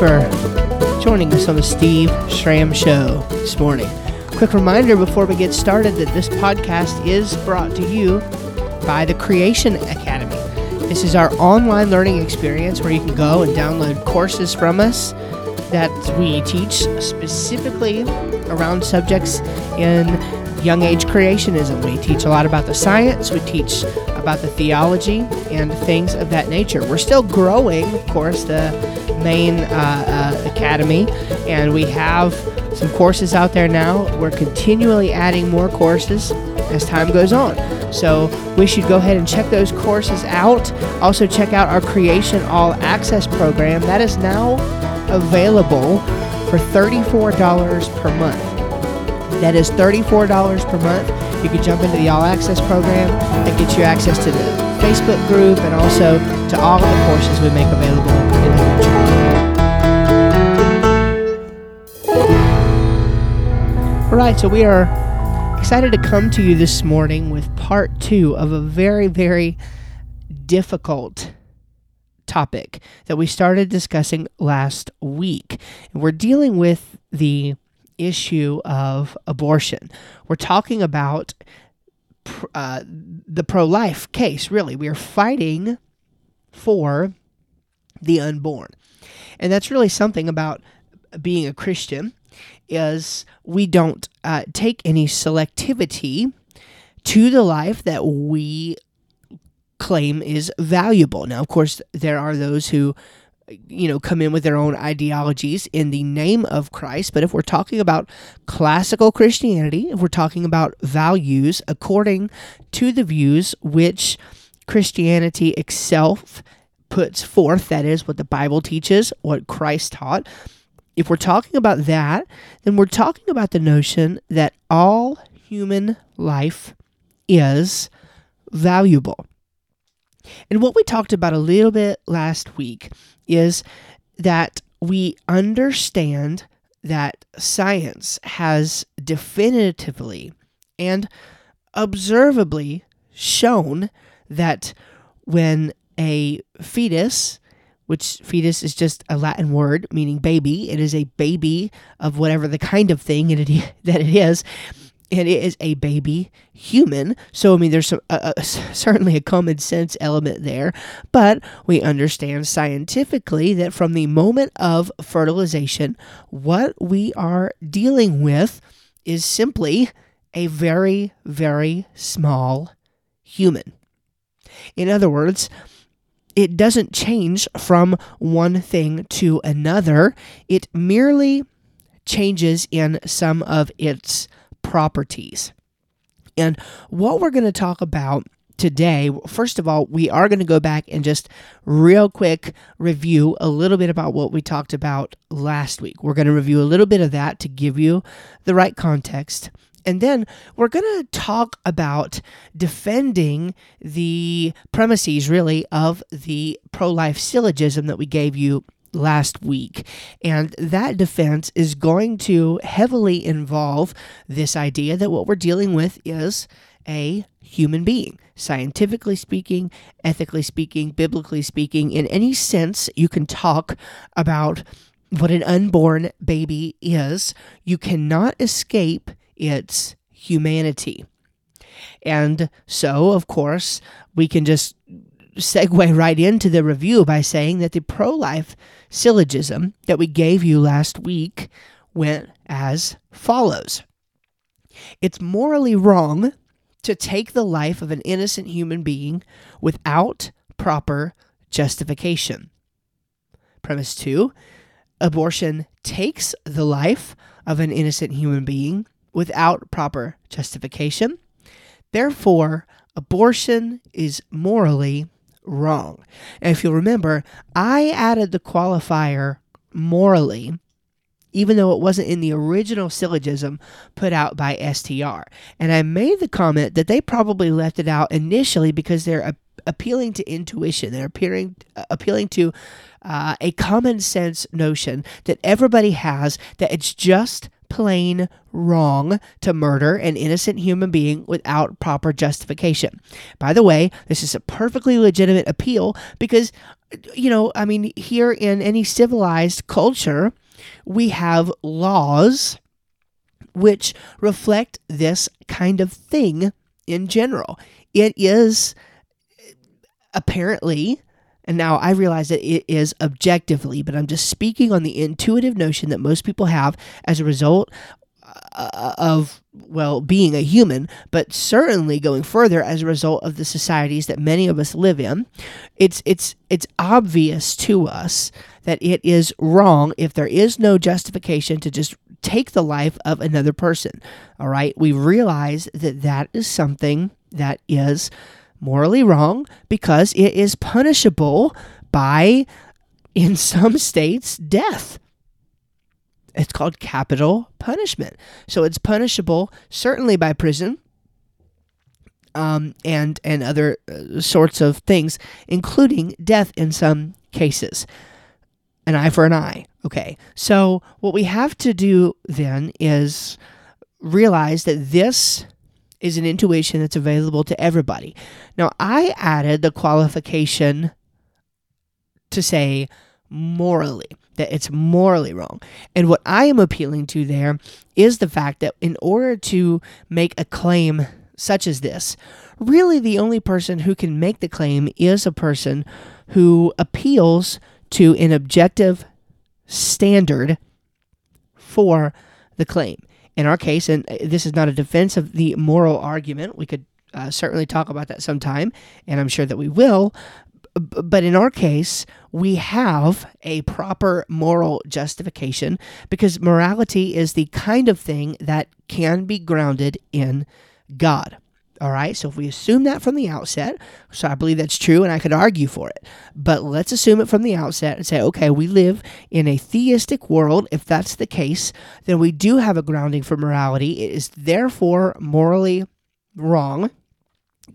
for joining us on the Steve Schramm Show this morning. Quick reminder before we get started that this podcast is brought to you by the Creation Academy. This is our online learning experience where you can go and download courses from us that we teach specifically around subjects in young age creationism. We teach a lot about the science, we teach about the theology, and things of that nature. We're still growing, of course, the main uh, uh, academy, and we have some courses out there now. We're continually adding more courses as time goes on. So we should go ahead and check those courses out. Also, check out our Creation All Access program. That is now available for $34 per month. That is $34 per month. You can jump into the All Access program and get you access to the Facebook group and also to all of the courses we make available. All right, so we are excited to come to you this morning with part two of a very, very difficult topic that we started discussing last week. We're dealing with the issue of abortion. We're talking about uh, the pro life case, really. We are fighting for the unborn. And that's really something about being a Christian is we don't uh, take any selectivity to the life that we claim is valuable. Now, of course, there are those who you know come in with their own ideologies in the name of Christ but if we're talking about classical Christianity if we're talking about values according to the views which Christianity itself puts forth that is what the Bible teaches what Christ taught. If we're talking about that then we're talking about the notion that all human life is valuable. And what we talked about a little bit last week is that we understand that science has definitively and observably shown that when a fetus, which fetus is just a Latin word meaning baby, it is a baby of whatever the kind of thing it, that it is, and it is a baby human. So I mean, there's some uh, uh, certainly a common sense element there, but we understand scientifically that from the moment of fertilization, what we are dealing with is simply a very very small human. In other words, it doesn't change from one thing to another. It merely changes in some of its properties. And what we're going to talk about today, first of all, we are going to go back and just real quick review a little bit about what we talked about last week. We're going to review a little bit of that to give you the right context. And then we're going to talk about defending the premises, really, of the pro life syllogism that we gave you last week. And that defense is going to heavily involve this idea that what we're dealing with is a human being. Scientifically speaking, ethically speaking, biblically speaking, in any sense you can talk about what an unborn baby is, you cannot escape its humanity. And so, of course, we can just segue right into the review by saying that the pro life syllogism that we gave you last week went as follows It's morally wrong to take the life of an innocent human being without proper justification. Premise two abortion takes the life of an innocent human being without proper justification. Therefore, abortion is morally wrong. And if you'll remember, I added the qualifier morally, even though it wasn't in the original syllogism put out by STR. And I made the comment that they probably left it out initially because they're a- appealing to intuition. They're appealing, uh, appealing to uh, a common sense notion that everybody has that it's just plain wrong to murder an innocent human being without proper justification. By the way, this is a perfectly legitimate appeal because you know, I mean, here in any civilized culture, we have laws which reflect this kind of thing in general. It is apparently, and now I realize that it is objectively, but I'm just speaking on the intuitive notion that most people have as a result uh, of well being a human but certainly going further as a result of the societies that many of us live in. It's it's it's obvious to us that it is wrong if there is no justification to just take the life of another person. All right? We realize that that is something that is morally wrong because it is punishable by in some states death it's called capital punishment. So it's punishable certainly by prison um, and and other uh, sorts of things, including death in some cases. An eye for an eye. Okay. So what we have to do then is realize that this is an intuition that's available to everybody. Now I added the qualification to say morally that it's morally wrong. And what I am appealing to there is the fact that in order to make a claim such as this, really the only person who can make the claim is a person who appeals to an objective standard for the claim. In our case, and this is not a defense of the moral argument, we could uh, certainly talk about that sometime, and I'm sure that we will but in our case, we have a proper moral justification because morality is the kind of thing that can be grounded in God. All right, so if we assume that from the outset, so I believe that's true and I could argue for it, but let's assume it from the outset and say, okay, we live in a theistic world. If that's the case, then we do have a grounding for morality. It is therefore morally wrong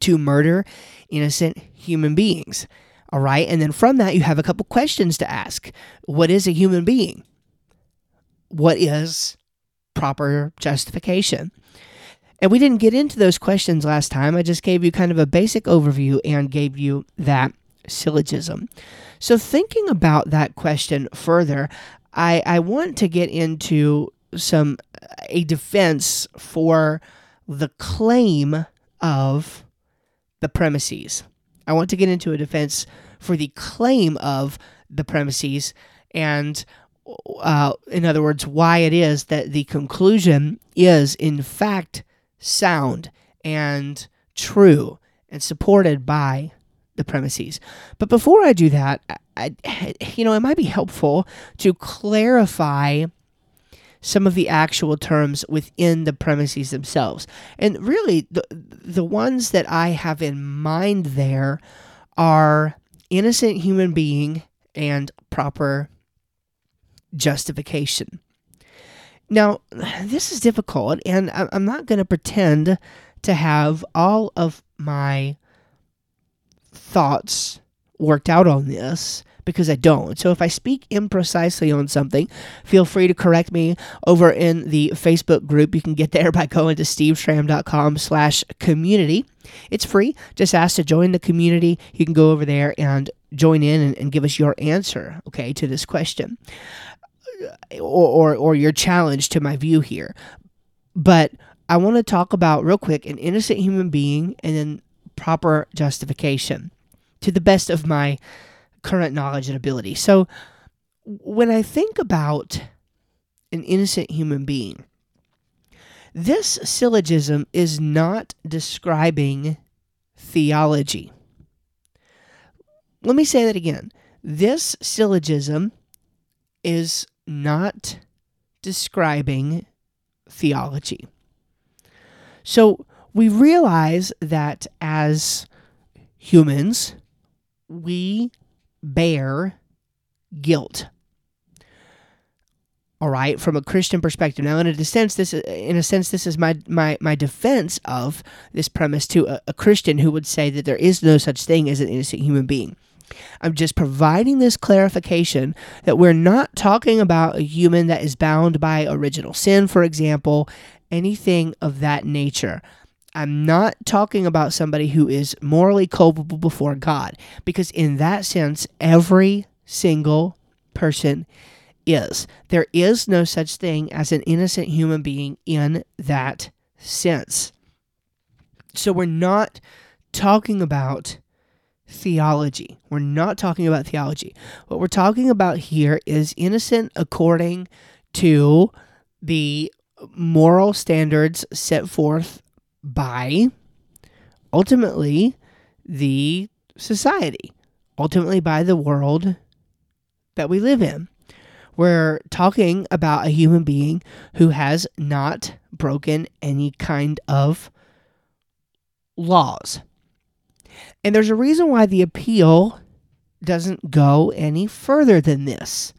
to murder innocent human beings. All right. And then from that, you have a couple questions to ask What is a human being? What is proper justification? And we didn't get into those questions last time. I just gave you kind of a basic overview and gave you that syllogism. So, thinking about that question further, I, I want to get into some a defense for the claim of the premises. I want to get into a defense for the claim of the premises and uh, in other words, why it is that the conclusion is in fact sound and true and supported by the premises. But before I do that, I, you know, it might be helpful to clarify some of the actual terms within the premises themselves. And really, the, the ones that I have in mind there are innocent human being and proper justification. Now, this is difficult, and I'm not going to pretend to have all of my thoughts worked out on this because I don't. So if I speak imprecisely on something, feel free to correct me over in the Facebook group. You can get there by going to steveschramm.com slash community. It's free. Just ask to join the community. You can go over there and join in and, and give us your answer, okay, to this question. Or, or, or your challenge to my view here. But I want to talk about real quick an innocent human being and then proper justification to the best of my current knowledge and ability. So when I think about an innocent human being, this syllogism is not describing theology. Let me say that again. This syllogism is not describing theology. So we realize that as humans, we bear guilt. All right, from a Christian perspective. Now, in a sense, this in a sense this is my my my defense of this premise to a, a Christian who would say that there is no such thing as an innocent human being. I'm just providing this clarification that we're not talking about a human that is bound by original sin, for example, anything of that nature. I'm not talking about somebody who is morally culpable before God, because in that sense, every single person is. There is no such thing as an innocent human being in that sense. So we're not talking about theology. We're not talking about theology. What we're talking about here is innocent according to the moral standards set forth by ultimately the society, ultimately by the world that we live in. We're talking about a human being who has not broken any kind of laws. And there's a reason why the appeal doesn't go any further than this.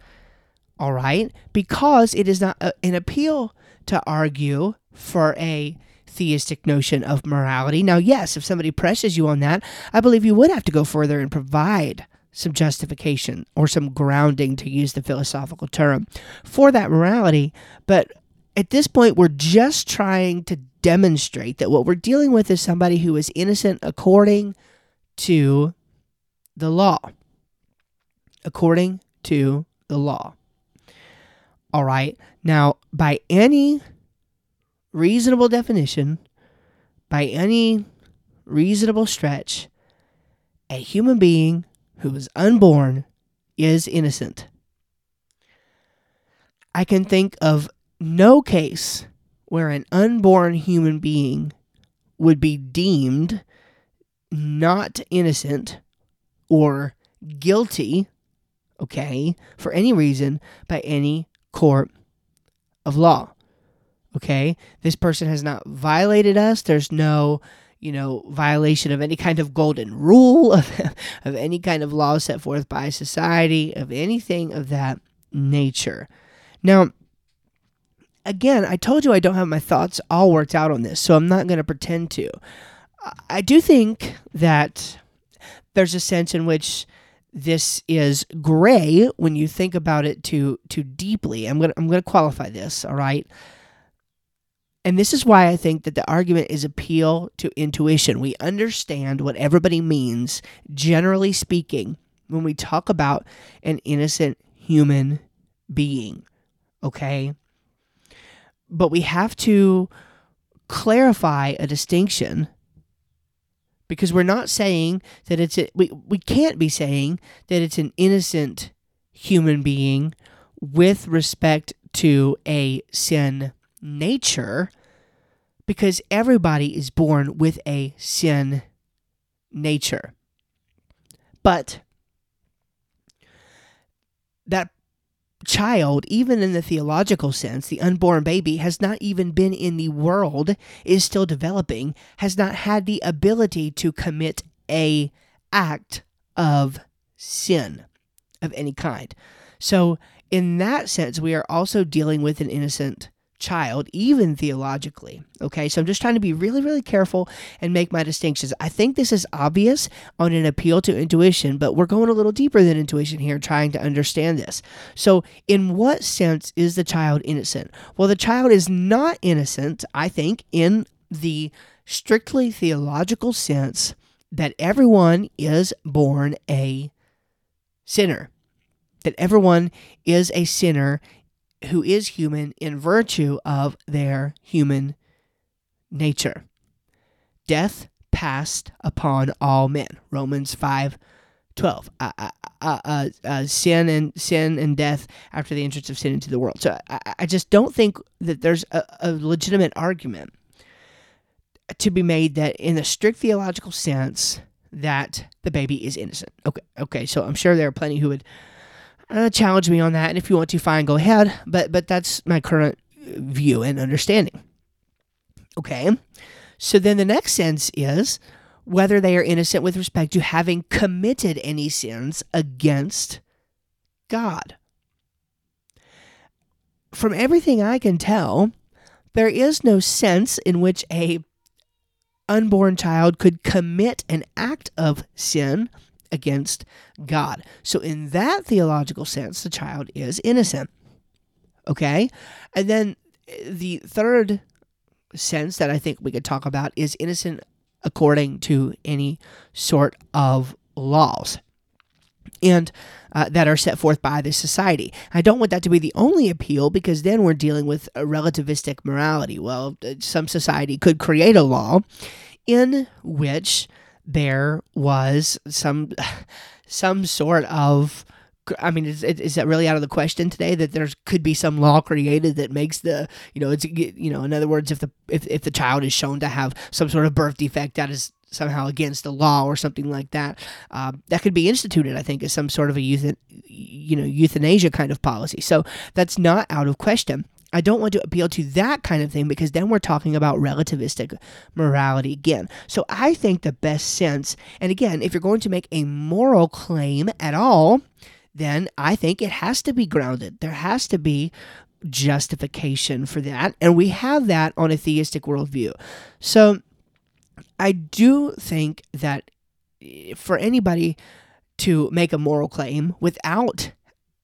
All right? Because it is not a, an appeal to argue for a theistic notion of morality. Now, yes, if somebody presses you on that, I believe you would have to go further and provide some justification or some grounding, to use the philosophical term, for that morality. But at this point, we're just trying to demonstrate that what we're dealing with is somebody who is innocent according to the law. According to the law. All right. Now, by any reasonable definition, by any reasonable stretch, a human being who is unborn is innocent. I can think of no case where an unborn human being would be deemed not innocent or guilty, okay, for any reason by any court of law. Okay? This person has not violated us. There's no you know, violation of any kind of golden rule, of, of any kind of law set forth by society, of anything of that nature. Now, again, I told you I don't have my thoughts all worked out on this, so I'm not going to pretend to. I do think that there's a sense in which this is gray when you think about it too too deeply. I'm gonna I'm gonna qualify this, all right? And this is why I think that the argument is appeal to intuition. We understand what everybody means, generally speaking, when we talk about an innocent human being. Okay? But we have to clarify a distinction because we're not saying that it's a, we, we can't be saying that it's an innocent human being with respect to a sin nature because everybody is born with a sin nature. But that child, even in the theological sense, the unborn baby has not even been in the world, is still developing, has not had the ability to commit a act of sin of any kind. So in that sense, we are also dealing with an innocent child, even theologically. Okay, so I'm just trying to be really, really careful and make my distinctions. I think this is obvious on an appeal to intuition, but we're going a little deeper than intuition here, trying to understand this. So, in what sense is the child innocent? Well, the child is not innocent, I think, in the strictly theological sense that everyone is born a sinner. That everyone is a sinner who is human in virtue of their human nature. Death passed upon all men. Romans 5 12. Uh, uh, uh, uh, uh, sin and sin and death after the entrance of sin into the world. So I, I just don't think that there's a, a legitimate argument to be made that in a strict theological sense that the baby is innocent. Okay, okay. So I'm sure there are plenty who would uh, challenge me on that, and if you want to, fine, go ahead. But but that's my current view and understanding. Okay, so then the next sense is whether they are innocent with respect to having committed any sins against God. From everything I can tell, there is no sense in which a unborn child could commit an act of sin against God. So, in that theological sense, the child is innocent. Okay? And then eh, the third sense that I think we could talk about is innocent according to any sort of laws and uh, that are set forth by the society. I don't want that to be the only appeal because then we're dealing with a relativistic morality. Well, uh, some society could create a law in which there was some some sort of I mean, is, is that really out of the question today that there could be some law created that makes the, you know, it's, you know, in other words, if the if, if the child is shown to have some sort of birth defect that is somehow against the law or something like that, uh, that could be instituted, I think, as some sort of a youth, you know, euthanasia kind of policy. So that's not out of question. I don't want to appeal to that kind of thing because then we're talking about relativistic morality again. So I think the best sense, and again, if you're going to make a moral claim at all, then I think it has to be grounded. There has to be justification for that. And we have that on a theistic worldview. So I do think that eh, for anybody to make a moral claim without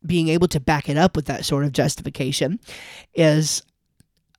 being able to back it up with that sort of justification is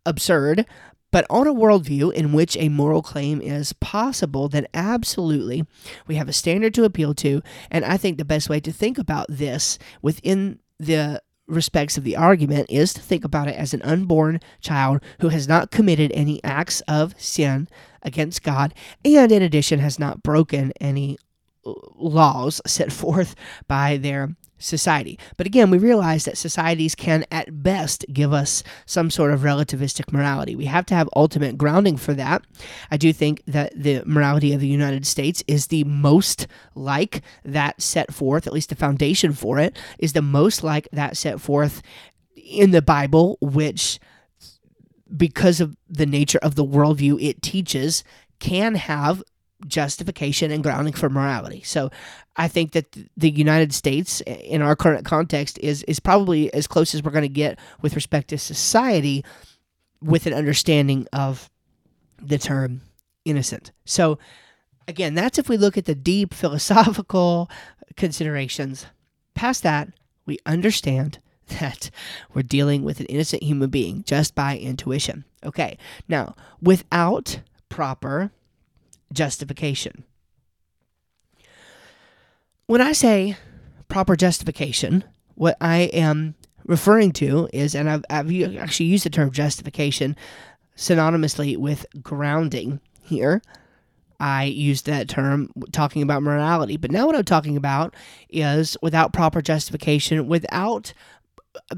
absurd. But on a worldview in which a moral claim is possible, then absolutely we have a standard to appeal to. And I think the best way to think about this within the respects of the argument is to think about it as an unborn child who has not committed any acts of sin against God and, in addition, has not broken any laws set forth by their society. But again, we realize that societies can at best give us some sort of relativistic morality. We have to have ultimate grounding for that. I do think that the morality of the United States is the most like that set forth, at least the foundation for it, is the most like that set forth in the Bible, which because of the nature of the worldview it teaches, can have justification and grounding for morality. So I think that the United States in our current context is is probably as close as we're going to get with respect to society with an understanding of the term innocent. So again, that's if we look at the deep philosophical considerations. Past that, we understand that we're dealing with an innocent human being just by intuition. Okay. Now, without proper justification. When I say proper justification, what I am referring to is, and I've, I've actually used the term justification synonymously with grounding here. I used that term talking about morality, but now what I'm talking about is without proper justification, without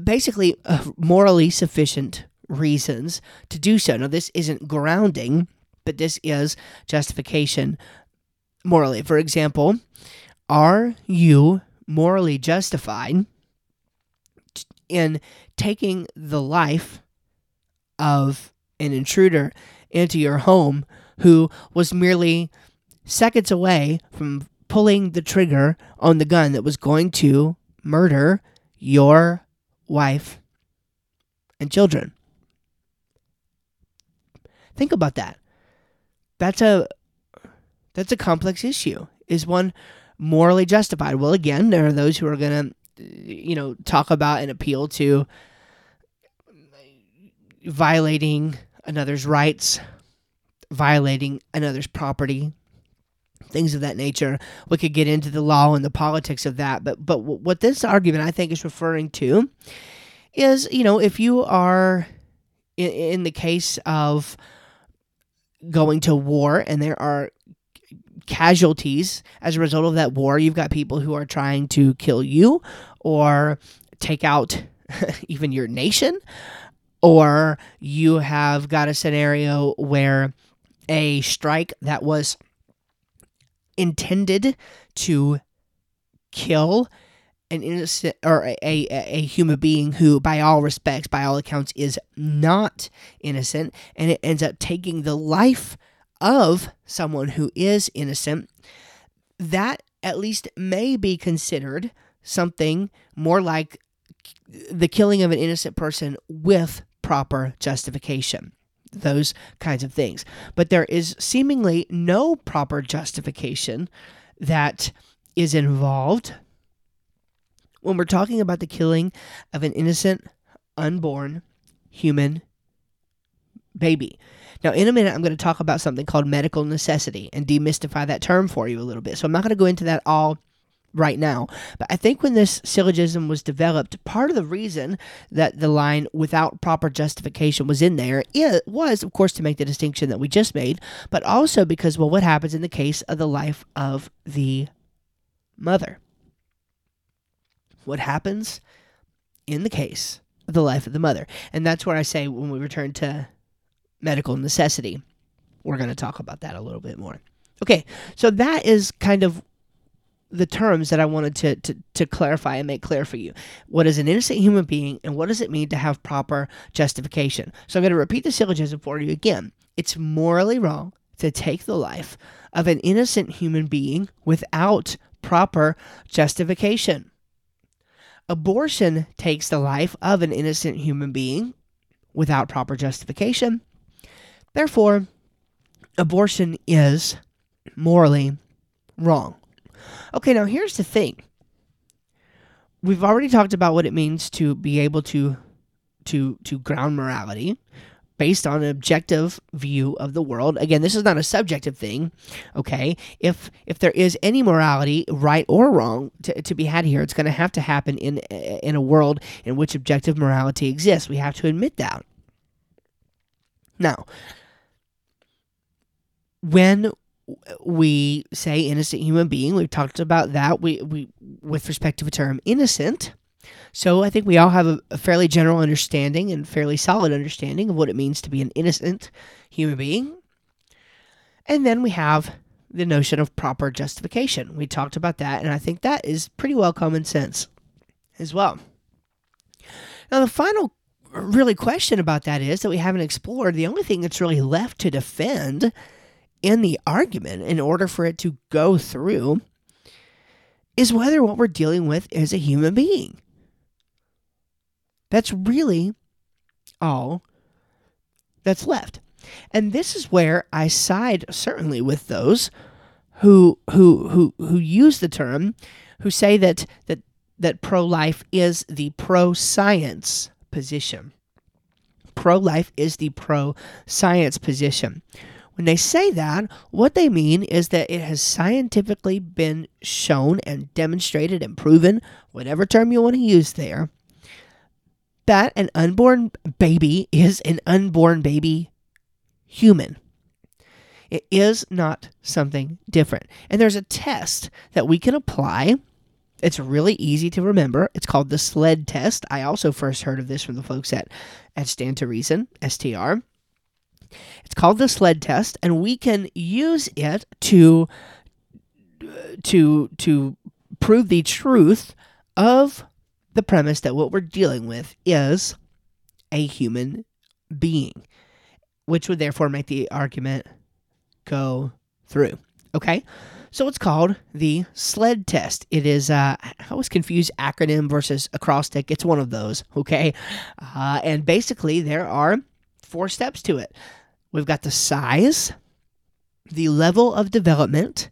basically uh, morally sufficient reasons to do so. Now, this isn't grounding, but this is justification morally. For example, are you morally justified in taking the life of an intruder into your home who was merely seconds away from pulling the trigger on the gun that was going to murder your wife and children? Think about that that's a that's a complex issue. Is one morally justified? Well, again, there are those who are going to you know talk about and appeal to violating another's rights, violating another's property, things of that nature. We could get into the law and the politics of that, but but what this argument I think is referring to is, you know, if you are in, in the case of going to war and there are casualties as a result of that war. You've got people who are trying to kill you or take out even your nation, or you have got a scenario where a strike that was intended to kill an innocent or a, a, a, human being who, by all respects, by all accounts, is not innocent, and it ends up taking the life of someone who is innocent, that at least may be considered something more like the killing of an innocent person with proper justification. Those kinds of things. But there is seemingly no proper justification that is involved when we're talking about the killing of an innocent, unborn human baby. Now, in a minute, I'm going to talk about something called medical necessity and demystify that term for you a little bit. So I'm not going to go into that all right now. But I think when this syllogism was developed, part of the reason that the line without proper justification was in there it was, of course, to make the distinction that we just made, but also because, well, what happens in the case of the life of the mother? What happens in the case of the life of the mother? And that's where I say when we return to medical necessity, we're going to talk about that a little bit more. Okay, so that is kind of the terms that I wanted to, to, to clarify and make clear for you. What is an innocent human being and what does it mean to have proper justification? So I'm going to repeat the syllogism for you again. It's morally wrong to take the life of an innocent human being without proper justification. Abortion takes the life of an innocent human being without proper justification. Therefore, abortion is morally wrong. Okay, now here's the thing. We've already talked about what it means to be able to to to ground morality based on an objective view of the world. Again, this is not a subjective thing, okay? If if there is any morality, right or wrong, to, to be had here, it's going to have to happen in in a world in which objective morality exists. We have to admit that. Now, when we say innocent human being. We've talked about that. We we with respect to the term innocent. So I think we all have a, a, fairly general understanding and fairly solid understanding of what it means to be an innocent human being. And then we have the notion of proper justification. We talked about that, and I think that is pretty well common sense as well. Now, the final really question about that is that we haven't explored. The only thing that's really left to defend in the argument in order for it to go through is whether what we're dealing with is a human being. That's really all that's left. And this is where I side certainly with those who who who who use the term who say that that that pro-life is the pro-science position. Pro-life is the pro-science position. When they say that, what they mean is that it has scientifically been shown and demonstrated and proven, whatever term you want to use there, that an unborn baby is an unborn baby human. It is not something different. And there's a test that we can apply. It's really easy to remember. It's called the SLED test. I also first heard of this from the folks at, at Stand to Reason, STR. It's called the sled test, and we can use it to to to prove the truth of the premise that what we're dealing with is a human being, which would therefore make the argument go through. Okay? So it's called the SLED test. It is, uh, I always confuse acronym versus acrostic. It's one of those, okay? Uh, and basically, there are four steps to it. We've got the size, the level of development,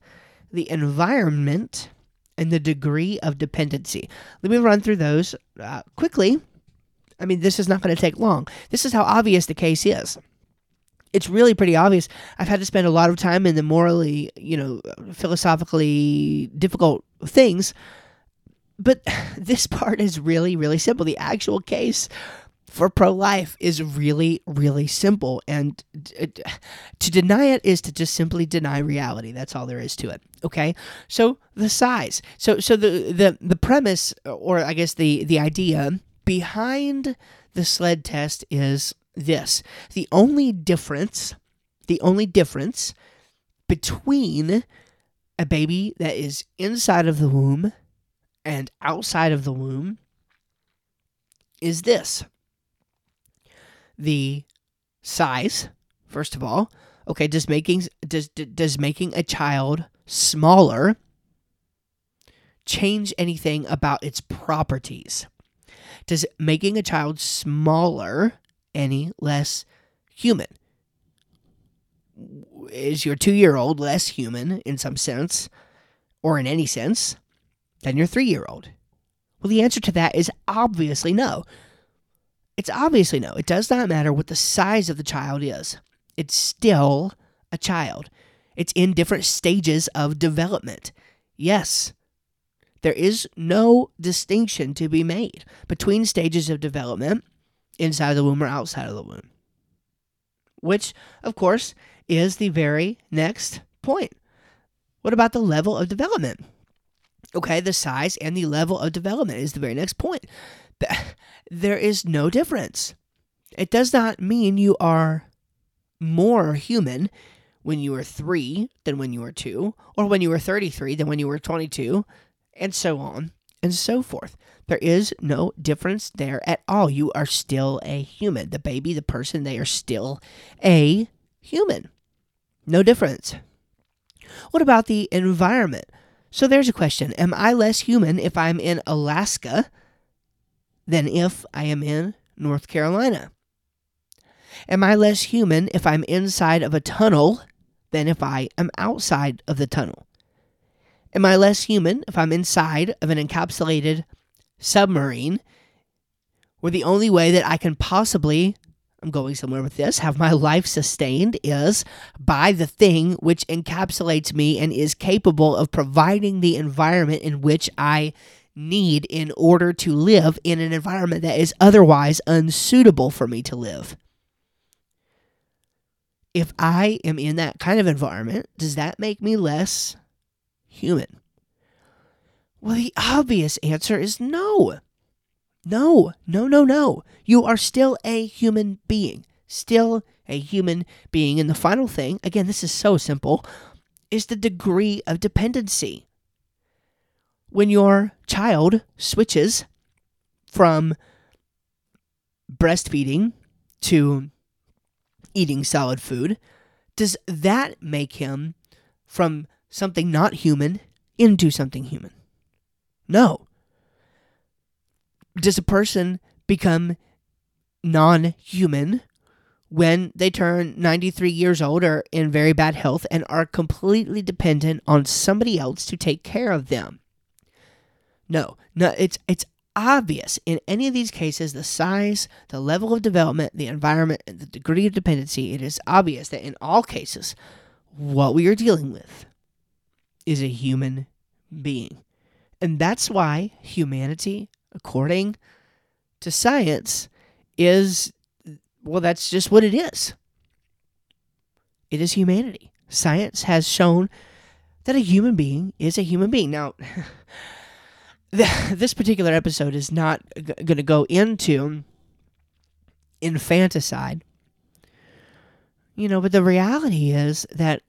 the environment, and the degree of dependency. Let me run through those uh, quickly. I mean, this is not going to take long. This is how obvious the case is. It's really pretty obvious. I've had to spend a lot of time in the morally, you know, philosophically difficult things, but this part is really, really simple. The actual case for pro life is really, really simple. And uh, to deny it is to just simply deny reality. That's all there is to it. Okay. So the size. So so the the the premise, uh, or I guess the the idea behind the sled test is this: the only difference, the only difference between a baby that is inside of the womb and outside of the womb is this the size first of all. Okay does making does does making a child smaller change anything about its properties? Does making a child smaller any less human? Is your 2-year-old less human in some sense or in any sense than your 3-year-old well the answer to that is obviously no it's obviously no. It does not matter what the size of the child is. it's still a child. It's in different stages of development. Yes, there is no distinction to be made between stages of development inside the womb or outside of the womb. Which, of course, is the very next point. What about the level of development? Okay, the size and the level of development is the very next point. There is no difference. It does not mean you are more human when you were three than when you were two, or when you were 33 than when you were 22, and so on and so forth. There is no difference there at all. You are still a human. The baby, the person, they are still a human. No difference. What about the environment? So there's a question Am I less human if I'm in Alaska than if I am in North Carolina? Am I less human if I'm inside of a tunnel than if I am outside of the tunnel? Am I less human if I'm inside of an encapsulated submarine where the only way that I can possibly, I'm going somewhere with this, have my life sustained is by the thing which encapsulates me and is capable of providing the environment in which I need in order to live in an environment that is otherwise unsuitable for me to live? If I am in that kind of environment, does that make me less human? Well, the obvious answer is no. No, no, no, no. You are still a human being. Still a human being. And the final thing, again, this is so simple, is the degree of dependency. When your child switches from breastfeeding to eating solid food, does that make him from something not human into something human? No. Does a person become non human when they turn 93 years old or in very bad health and are completely dependent on somebody else to take care of them? No, no, it's it's obvious in any of these cases the size, the level of development, the environment, and the degree of dependency. It is obvious that in all cases, what we are dealing with is a human being. And that's why humanity, according to science, is well, that's just what it is. It is humanity. Science has shown that a human being is a human being. Now, this particular episode is not g- going to go into infanticide. You know, but the reality is that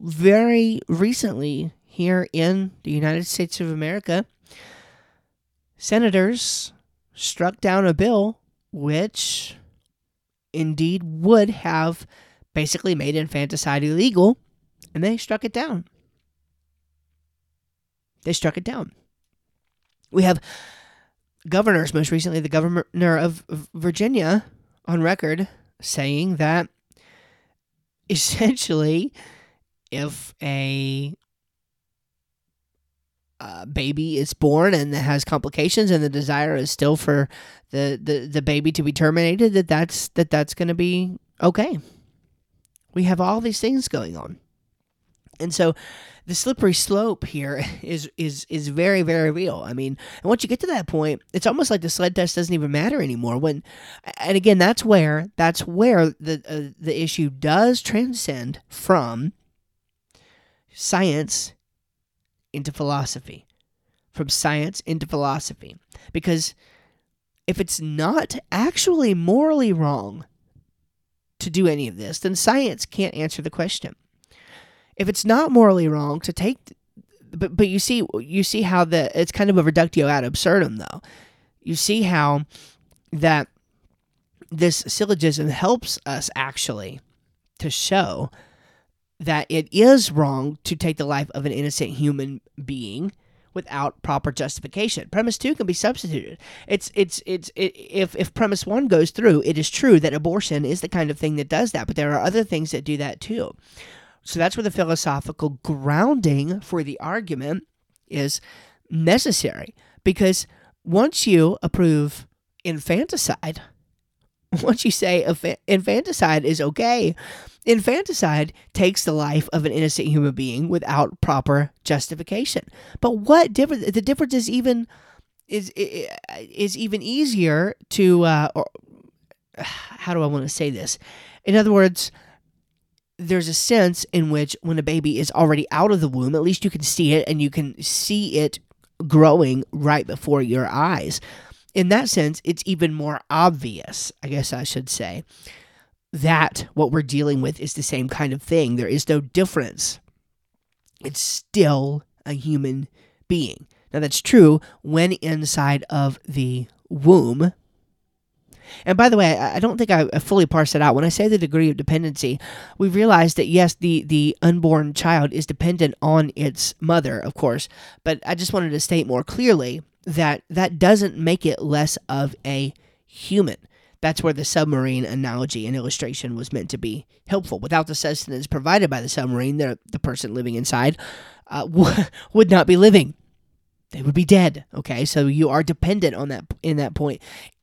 very recently here in the United States of America, senators struck down a bill which indeed would have basically made infanticide illegal, and they struck it down. They struck it down. We have governors, most recently the governor of Virginia, on record saying that essentially, if a uh, baby is born and has complications and the desire is still for the, the, the baby to be terminated that that's that that's going to be okay. We have all these things going on. And so the slippery slope here is is is very very real. I mean, and once you get to that point, it's almost like the sled test doesn't even matter anymore. When, and again, that's where that's where the uh, the issue does transcend from science into philosophy, from science into philosophy, because if it's not actually morally wrong to do any of this, then science can't answer the question if it's not morally wrong to take but but you see you see how the it's kind of a reductio ad absurdum though you see how that this syllogism helps us actually to show that it is wrong to take the life of an innocent human being without proper justification. Premise 2 can be substituted. It's it's it's it, if if premise 1 goes through, it is true that abortion is the kind of thing that does that, but there are other things that do that too. So that's where the philosophical grounding for the argument is necessary because once you approve infanticide, once you say infanticide is okay, infanticide takes the life of an innocent human being without proper justification. But what difference? The difference is even is is even easier to. Uh, or, how do I want to say this? In other words, there's a sense in which when a baby is already out of the womb, at least you can see it and you can see it growing right before your eyes. In that sense, it's even more obvious, I guess I should say, that what we're dealing with is the same kind of thing. There is no difference. It's still a human being. Now, that's true when inside of the womb, and by the way, I don't think I fully parsed it out. When I say the degree of dependency, we realize that yes, the the unborn child is dependent on its mother, of course. But I just wanted to state more clearly that that doesn't make it less of a human. That's where the submarine analogy and illustration was meant to be helpful. Without the sustenance provided by the submarine, the, the person living inside uh, would not be living they would be dead okay so you are dependent on that in that point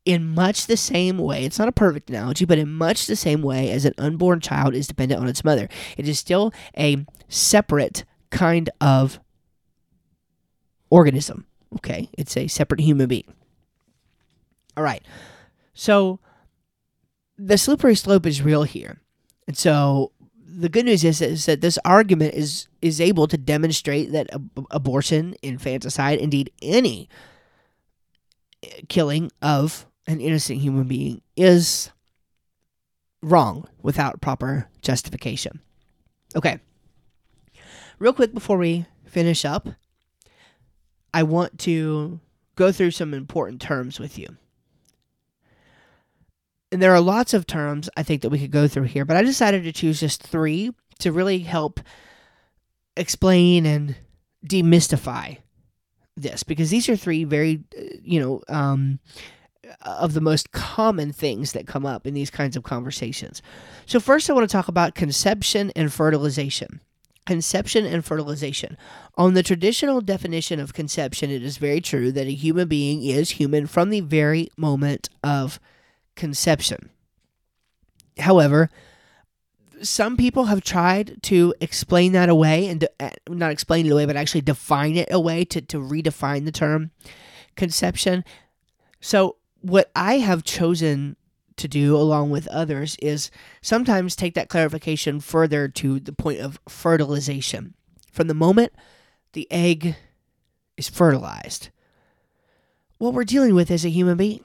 in much the same way, it's not a perfect analogy, but in much the same way as an unborn child is dependent on its mother, it is still a separate kind of organism. Okay, it's a separate human being. All right, so the slippery slope is real here. And so the good news is, is that this argument is is able to demonstrate that ab- abortion, infanticide, indeed any killing of an innocent human being is wrong without proper justification. Okay. Real quick before we finish up, I want to go through some important terms with you. And there are lots of terms I think that we could go through here, but I decided to choose just three to really help explain and demystify this because these are three very, uh, you know, um, of the most common things that come up in these kinds of conversations. So, first, I want to talk about conception and fertilization. Conception and fertilization. On the traditional definition of conception, it is very true that a human being is human from the very moment of conception. However, some people have tried to explain that away and uh, not explain it away, but actually define it away to, to redefine the term conception. So, what I have chosen to do along with others is sometimes take that clarification further to the point of fertilization. From the moment the egg is fertilized, what we're dealing with is a human being.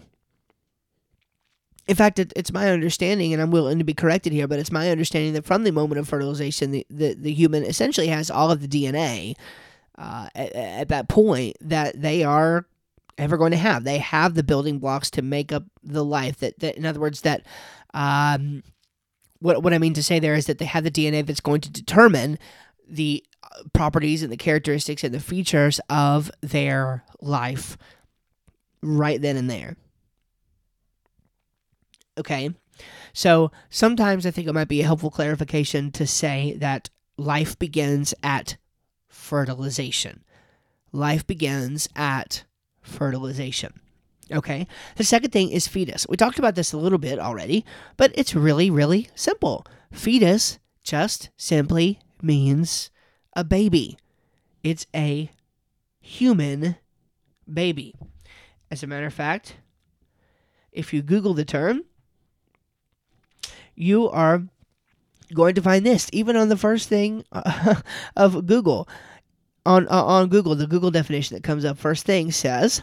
In fact, it, it's my understanding, and I'm willing to be corrected here, but it's my understanding that from the moment of fertilization, the, the, the human essentially has all of the DNA uh, at, at that point that they are ever going to have. They have the building blocks to make up the life that, that in other words, that um, what what I mean to say there is that they have the DNA that's going to determine the uh, properties and the characteristics and the features of their life right then and there. Okay. So sometimes I think it might be a helpful clarification to say that life begins at fertilization. Life begins at fertilization. Okay. The second thing is fetus. We talked about this a little bit already, but it's really, really simple. Fetus just simply means a baby, it's a human baby. As a matter of fact, if you Google the term, you are going to find this even on the first thing of Google on uh, on Google, the Google definition that comes up first thing says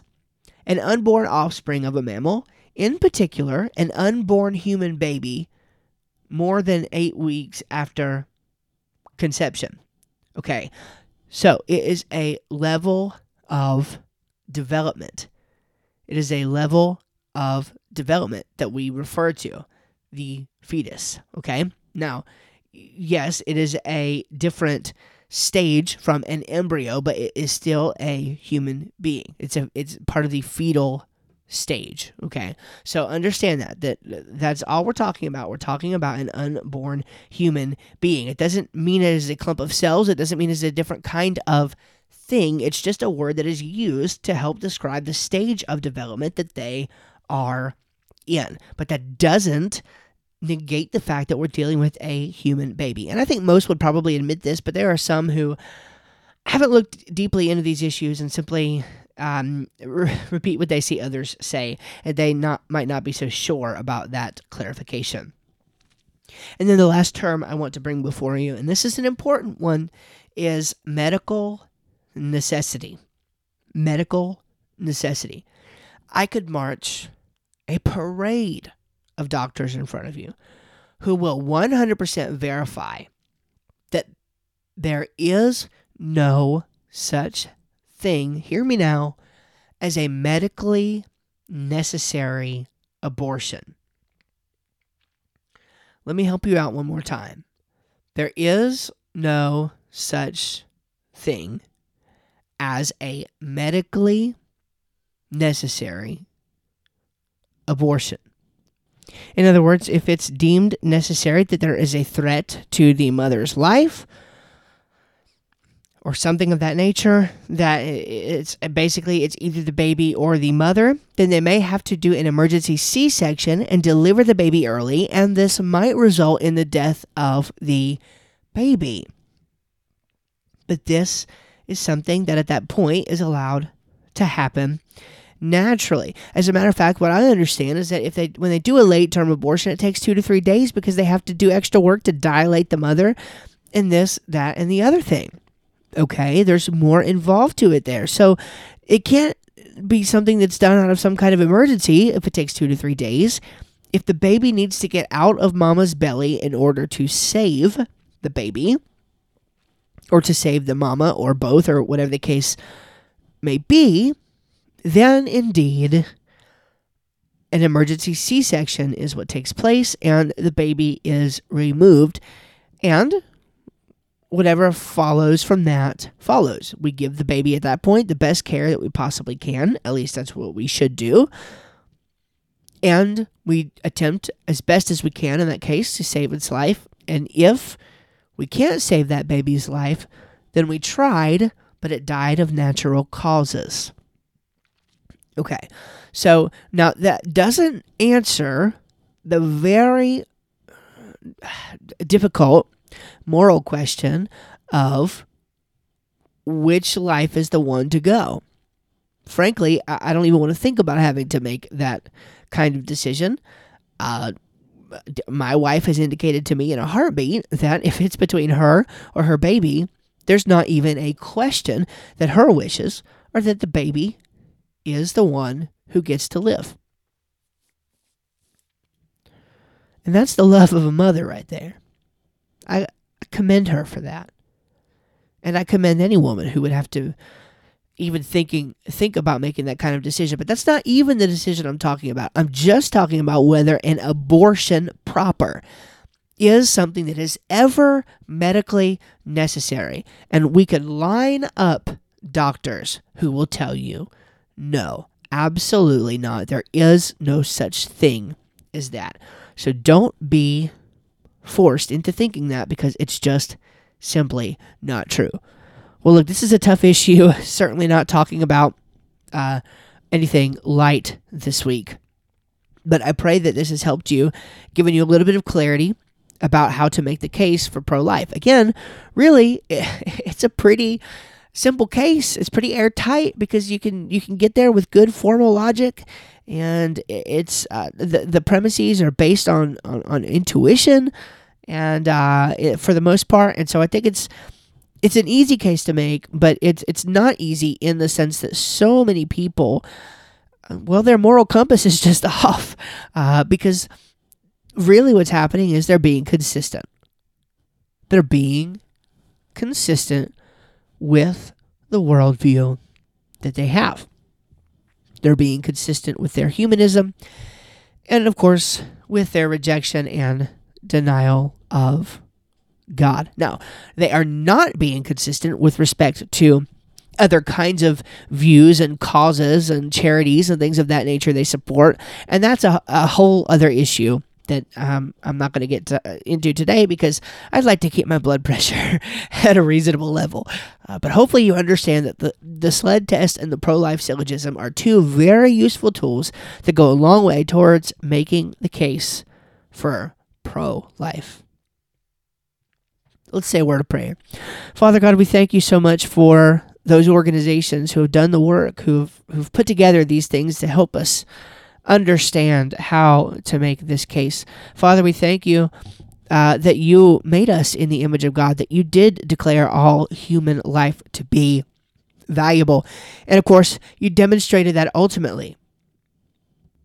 an unborn offspring of a mammal, in particular, an unborn human baby more than 8 weeks after conception. Okay. So, it is a level of development. It is a level of development that we refer to the fetus, okay? Now, yes, it is a different stage from an embryo, but it is still a human being. It's a it's part of the fetal stage. Okay, so understand that that that's all we're talking about. We're talking about an unborn human being. It doesn't mean it is a clump of cells. It doesn't mean it's a different kind of thing. It's just a word that is used to help describe the stage of development that they are in. But that doesn't negate the fact that we're dealing with a human baby. And I think most would probably admit this, but there are some who haven't looked deeply into these issues and simply um, re- repeat what they see others say, and they not might not be so sure about that clarification. And then the last term I want to bring before you, and this is an important one, is medical necessity. Medical necessity. I could march a parade of doctors in front of you who will 100% verify that there is no such thing, hear me now, as a medically necessary abortion. Let me help you out one more time. There is no such thing as a medically necessary abortion. In other words, if it's deemed necessary that there is a threat to the mother's life or something of that nature that it's basically it's either the baby or the mother then they may have to do an emergency c-section and deliver the baby early and this might result in the death of the baby. But this is something that at that point is allowed to happen naturally. As a matter of fact, what I understand is that if they when they do a late term abortion, it takes two to three days because they have to do extra work to dilate the mother, and this, that, and the other thing. Okay, there's more involved to it there, so it can't be something that's done out of some kind of emergency if it takes two to three days. If the baby needs to get out of mama's belly in order to save the baby, or to save the mama, or both, or whatever the case may be, then indeed an emergency C section is what takes place, and the baby is removed. And whatever follows from that follows. We give the baby at that point the best care that we possibly can. At least that's what we should do. And we attempt as best as we can in that case to save its life. And if we can't save that baby's life, then we tried, but it died of natural causes. Okay. So now that doesn't answer the very difficult moral question of which life is the one to go. Frankly, I don't even want to think about having to make that kind of decision. Uh, my wife has indicated to me in a heartbeat that if it's between her or her baby, there's not even a question that her wishes are that the baby is the one who gets to live. And that's the love of a mother right there. I commend her for that. And I commend any woman who would have to even thinking think about making that kind of decision. But that's not even the decision I'm talking about. I'm just talking about whether an abortion proper is something that is ever medically necessary. And we could line up doctors who will tell you no, absolutely not. There is no such thing as that. So don't be forced into thinking that because it's just simply not true. Well, look, this is a tough issue. Certainly not talking about uh, anything light this week. But I pray that this has helped you, given you a little bit of clarity about how to make the case for pro life. Again, really, it's a pretty simple case. It's pretty airtight because you can you can get there with good formal logic, and it's uh, the the premises are based on on, on intuition, and uh, it, for the most part. And so I think it's it's an easy case to make, but it's it's not easy in the sense that so many people, uh, well, their moral compass is just off uh, because really what's happening is they're being consistent. They're being consistent with the worldview that they have. They're being consistent with their humanism and, of course, with their rejection and denial of God. Now, they are not being consistent with respect to other kinds of views and causes and charities and things of that nature they support. And that's a, a whole other issue that um, I'm not going to get into today because I'd like to keep my blood pressure at a reasonable level. Uh, but hopefully, you understand that the, the SLED test and the pro life syllogism are two very useful tools that go a long way towards making the case for pro life. Let's say a word of prayer. Father God, we thank you so much for those organizations who have done the work, who've, who've put together these things to help us understand how to make this case. Father, we thank you uh, that you made us in the image of God, that you did declare all human life to be valuable. And of course, you demonstrated that ultimately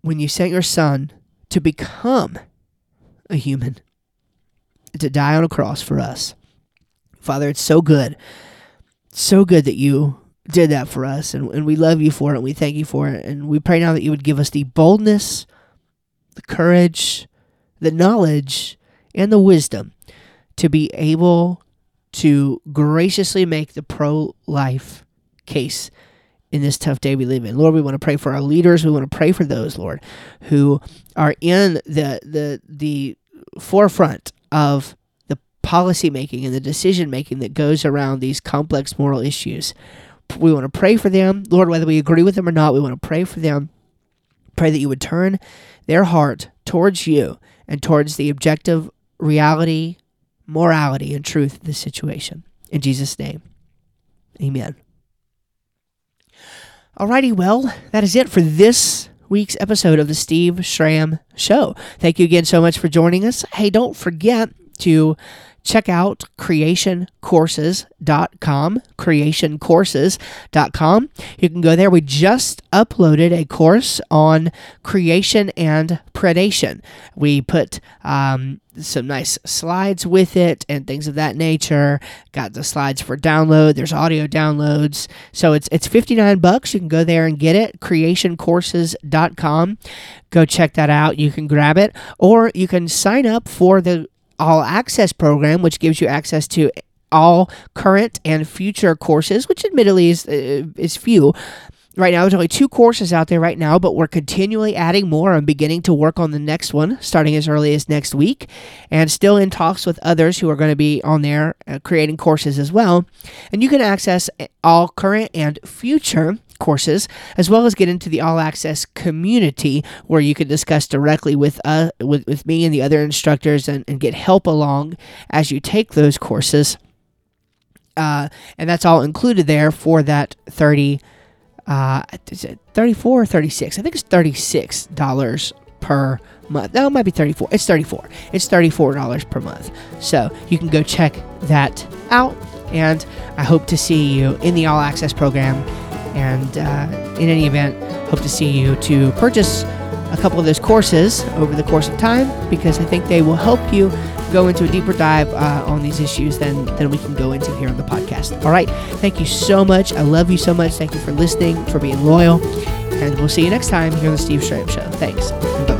when you sent your son to become a human, to die on a cross for us. Father, it's so good. So good that you did that for us, and, and we love you for it, and we thank you for it. And we pray now that you would give us the boldness, the courage, the knowledge, and the wisdom to be able to graciously make the pro life case in this tough day we live in. Lord, we want to pray for our leaders. We want to pray for those, Lord, who are in the the the forefront of the policy making and the decision making that goes around these complex moral issues. We want to pray for them. Lord, whether we agree with them or not, we want to pray for them. Pray that you would turn their heart towards you and towards the objective reality, morality, and truth of the situation. In Jesus' name, amen. Alrighty, well, that is it for this week's episode of the Steve Schramm Show. Thank you again so much for joining us. Hey, don't forget to check out creationcourses.com creationcourses.com you can go there. We just uploaded a course on creation and predation. We put um, some nice slides with it and things of that nature. Got the slides for download. There's audio downloads. So it's it's 59 bucks. You can go there and get it. creationcourses.com go check that out. You can grab it. Or you can sign up for the all Access program, which gives you access to all current and future courses, which admittedly is uh, is few. Right now, there's only two courses out there right now, but we're continually adding more. I'm beginning to work on the next one, starting as early as next week, and still in talks with others who are going to be on there uh, creating courses as well. And you can access all current and future courses, as well as get into the all access community where you can discuss directly with uh, with, with me and the other instructors and, and get help along as you take those courses. Uh, and that's all included there for that 30 uh, is it 34 or 36 i think it's 36 dollars per month. No it might be 34 it's 34 it's 34 dollars per month. So you can go check that out and i hope to see you in the all access program and uh, in any event, hope to see you to purchase a couple of those courses over the course of time because I think they will help you go into a deeper dive uh, on these issues than, than we can go into here on the podcast. All right. Thank you so much. I love you so much. Thank you for listening, for being loyal. And we'll see you next time here on the Steve Schramm Show. Thanks. Bye.